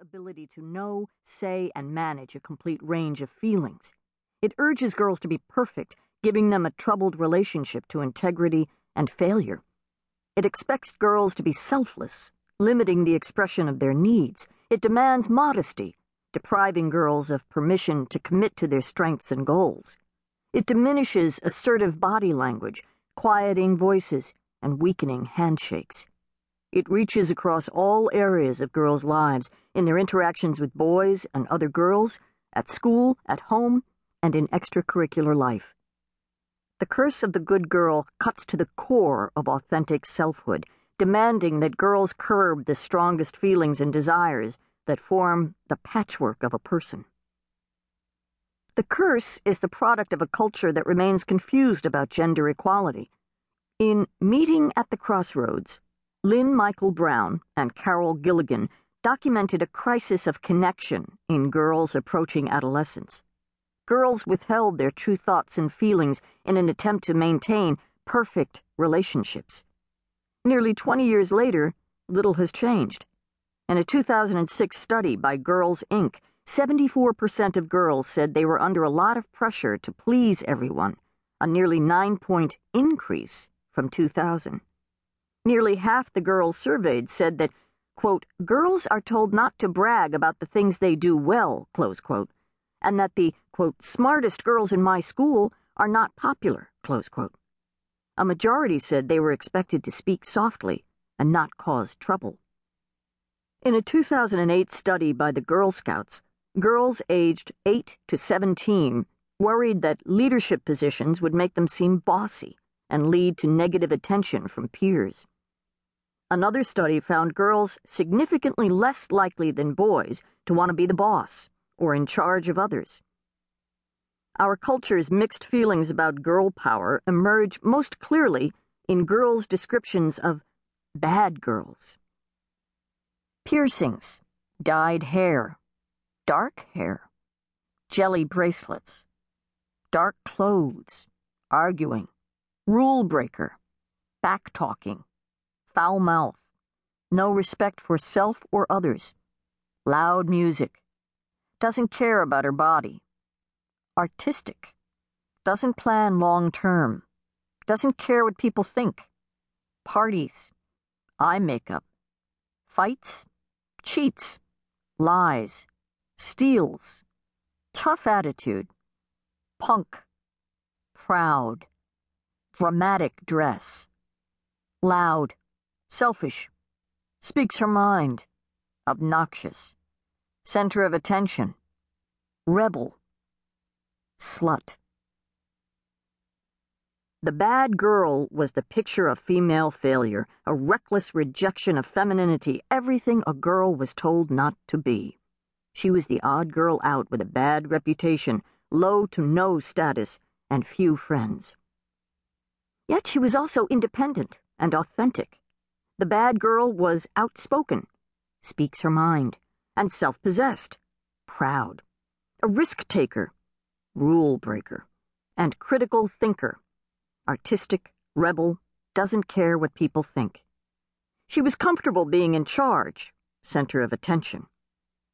ability to know, say, and manage a complete range of feelings. It urges girls to be perfect, giving them a troubled relationship to integrity and failure. It expects girls to be selfless, limiting the expression of their needs. It demands modesty, depriving girls of permission to commit to their strengths and goals. It diminishes assertive body language, quieting voices, and weakening handshakes. It reaches across all areas of girls' lives in their interactions with boys and other girls, at school, at home, and in extracurricular life. The curse of the good girl cuts to the core of authentic selfhood, demanding that girls curb the strongest feelings and desires that form the patchwork of a person. The curse is the product of a culture that remains confused about gender equality. In Meeting at the Crossroads, Lyn Mikel Brown and Carol Gilligan documented a crisis of connection in girls approaching adolescence. Girls withheld their true thoughts and feelings in an attempt to maintain perfect relationships. Nearly 20 years later, little has changed. In a 2006 study by Girls Inc., 74% of girls said they were under a lot of pressure to please everyone, a nearly nine point increase from 2000. Nearly half the girls surveyed said that, quote, girls are told not to brag about the things they do well, close quote, and that the, quote, smartest girls in my school are not popular, close quote. A majority said they were expected to speak softly and not cause trouble. In a 2008 study by the Girl Scouts, girls aged 8 to 17 worried that leadership positions would make them seem bossy and lead to negative attention from peers. Another study found girls significantly less likely than boys to want to be the boss or in charge of others. Our culture's mixed feelings about girl power emerge most clearly in girls' descriptions of bad girls. Piercings, dyed hair, dark hair, jelly bracelets, dark clothes, arguing, rule breaker, back talking foul mouth, no respect for self or others, loud music, doesn't care about her body, artistic, doesn't plan long term, doesn't care what people think, parties, eye makeup, fights, cheats, lies, steals, tough attitude, punk, proud, dramatic dress, loud selfish, speaks her mind, obnoxious, center of attention, rebel, slut. The bad girl was the picture of female failure, a reckless rejection of femininity, everything a girl was told not to be. She was the odd girl out with a bad reputation, low to no status, and few friends. Yet she was also independent and authentic. The bad girl was outspoken, speaks her mind, and self possessed, proud, a risk taker, rule breaker, and critical thinker, artistic, rebel, doesn't care what people think. She was comfortable being in charge, center of attention.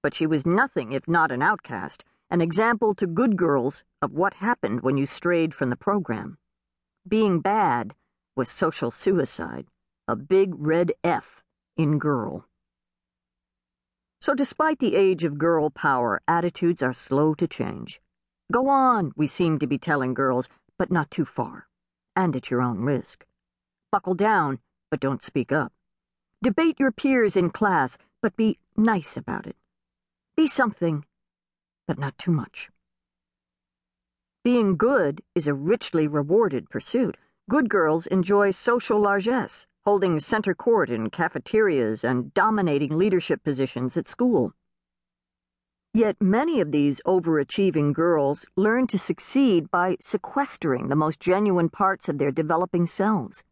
But she was nothing if not an outcast, an example to good girls of what happened when you strayed from the program. Being bad was social suicide a big red F in girl. So, despite the age of girl power, attitudes are slow to change. Go on, we seem to be telling girls, but not too far, and at your own risk. Buckle down, but don't speak up. Debate your peers in class, but be nice about it. Be something, but not too much. Being good is a richly rewarded pursuit. Good girls enjoy social largesse holding center court in cafeterias and dominating leadership positions at school. Yet many of these overachieving girls learn to succeed by sequestering the most genuine parts of their developing selves.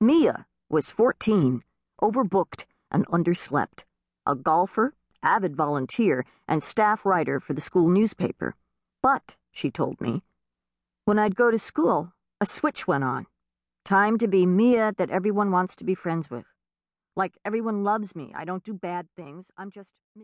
Mia was 14, overbooked and underslept, a golfer, avid volunteer, and staff writer for the school newspaper. But, she told me, when I'd go to school, a switch went on. Time to be Mia that everyone wants to be friends with. Like everyone loves me. I don't do bad things. I'm just Miss.